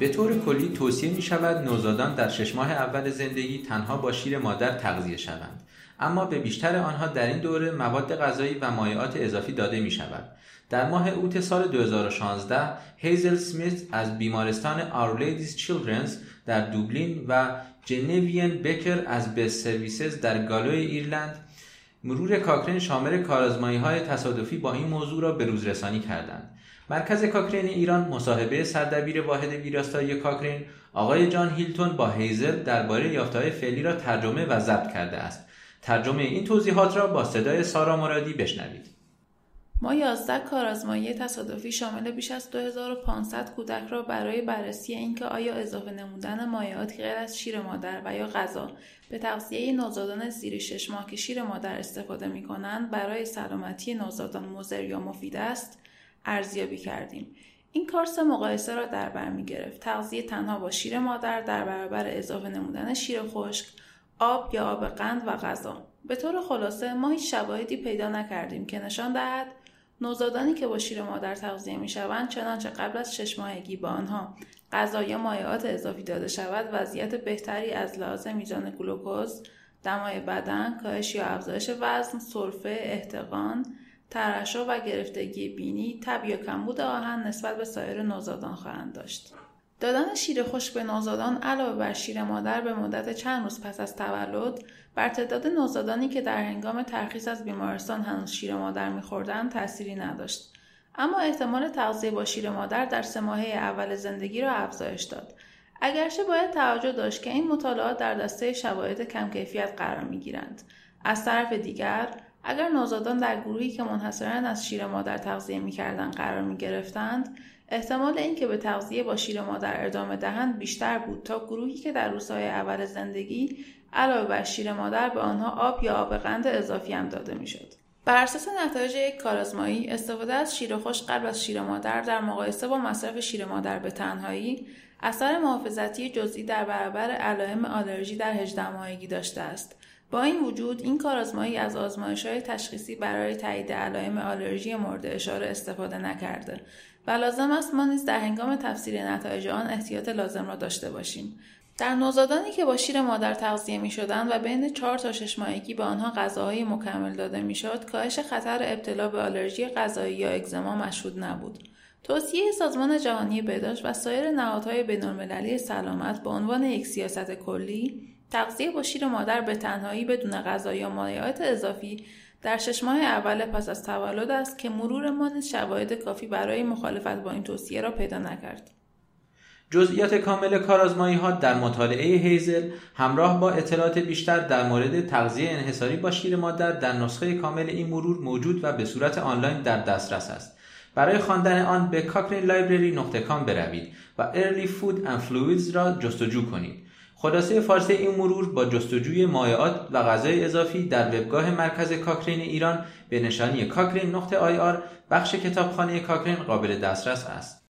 به طور کلی توصیه می شود نوزادان در شش ماه اول زندگی تنها با شیر مادر تغذیه شوند. اما به بیشتر آنها در این دوره مواد غذایی و مایعات اضافی داده می شود در ماه اوت سال 2016 هیزل سمیت از بیمارستان Our Ladies Children's در دوبلین و جنوین بکر از بست سرویسز در گالوی ایرلند مرور کاکرین شامل کارازمایی های تصادفی با این موضوع را به روزرسانی کردند. مرکز کاکرین ایران مصاحبه سردبیر واحد ویراستاری کاکرین آقای جان هیلتون با هیزل درباره یافته‌های فعلی را ترجمه و ضبط کرده است. ترجمه این توضیحات را با صدای سارا مرادی بشنوید. ما 11 کارآزمایی تصادفی شامل بیش از 2500 کودک را برای بررسی اینکه آیا اضافه نمودن مایعاتی غیر از شیر مادر و یا غذا به تغذیه نوزادان زیر 6 ماه که شیر مادر استفاده می کنند برای سلامتی نوزادان مضر یا مفید است ارزیابی کردیم. این کار سه مقایسه را در بر می گرفت. تغذیه تنها با شیر مادر در برابر اضافه نمودن شیر خشک، آب یا آب قند و غذا. به طور خلاصه ما هیچ شواهدی پیدا نکردیم که نشان دهد نوزادانی که با شیر مادر تغذیه می شوند چنانچه قبل از شش ماهگی با آنها غذا یا مایعات اضافی داده شود وضعیت بهتری از لحاظ میزان گلوکوز دمای بدن کاهش یا افزایش وزن سرفه احتقان ترشح و گرفتگی بینی تب یا کمبود آهن نسبت به سایر نوزادان خواهند داشت. دادن شیر خشک به نوزادان علاوه بر شیر مادر به مدت چند روز پس از تولد بر تعداد نوزادانی که در هنگام ترخیص از بیمارستان هنوز شیر مادر میخوردند تأثیری نداشت اما احتمال تغذیه با شیر مادر در سه ماهه اول زندگی را افزایش داد اگرچه باید توجه داشت که این مطالعات در دسته شواهد کم کیفیت قرار می گیرند. از طرف دیگر اگر نوزادان در گروهی که منحصرا از شیر مادر تغذیه می قرار می گرفتند احتمال اینکه به تغذیه با شیر مادر ادامه دهند بیشتر بود تا گروهی که در روزهای اول زندگی علاوه بر شیر مادر به آنها آب یا آب قند اضافی هم داده می‌شد. بر اساس نتایج یک کارآزمایی استفاده از شیر خوش قبل از شیر مادر در مقایسه با مصرف شیر مادر به تنهایی اثر محافظتی جزئی در برابر علائم آلرژی در 18 ماهگی داشته است. با این وجود این کارآزمایی از آزمایش های تشخیصی برای تایید علائم آلرژی مورد اشاره استفاده نکرده و لازم است ما نیز در هنگام تفسیر نتایج آن احتیاط لازم را داشته باشیم در نوزادانی که با شیر مادر تغذیه می و بین 4 تا 6 ماهگی به آنها غذاهای مکمل داده می کاهش خطر ابتلا به آلرژی غذایی یا اگزما مشهود نبود. توصیه سازمان جهانی بهداشت و سایر نهادهای بین‌المللی سلامت به عنوان یک سیاست کلی تغذیه با شیر مادر به تنهایی بدون غذا یا مایعات اضافی در شش ماه اول پس از تولد است که مرور ما شواهد کافی برای مخالفت با این توصیه را پیدا نکرد. جزئیات کامل کارآزمایی ها در مطالعه هیزل همراه با اطلاعات بیشتر در مورد تغذیه انحصاری با شیر مادر در نسخه کامل این مرور موجود و به صورت آنلاین در دسترس است. برای خواندن آن به Cochrane Library نقطه com بروید و early food and fluids را جستجو کنید. خلاصه فارسی این مرور با جستجوی مایعات و غذای اضافی در وبگاه مرکز کاکرین ایران به نشانی کاکرین نقطه آی آر بخش کتابخانه کاکرین قابل دسترس است.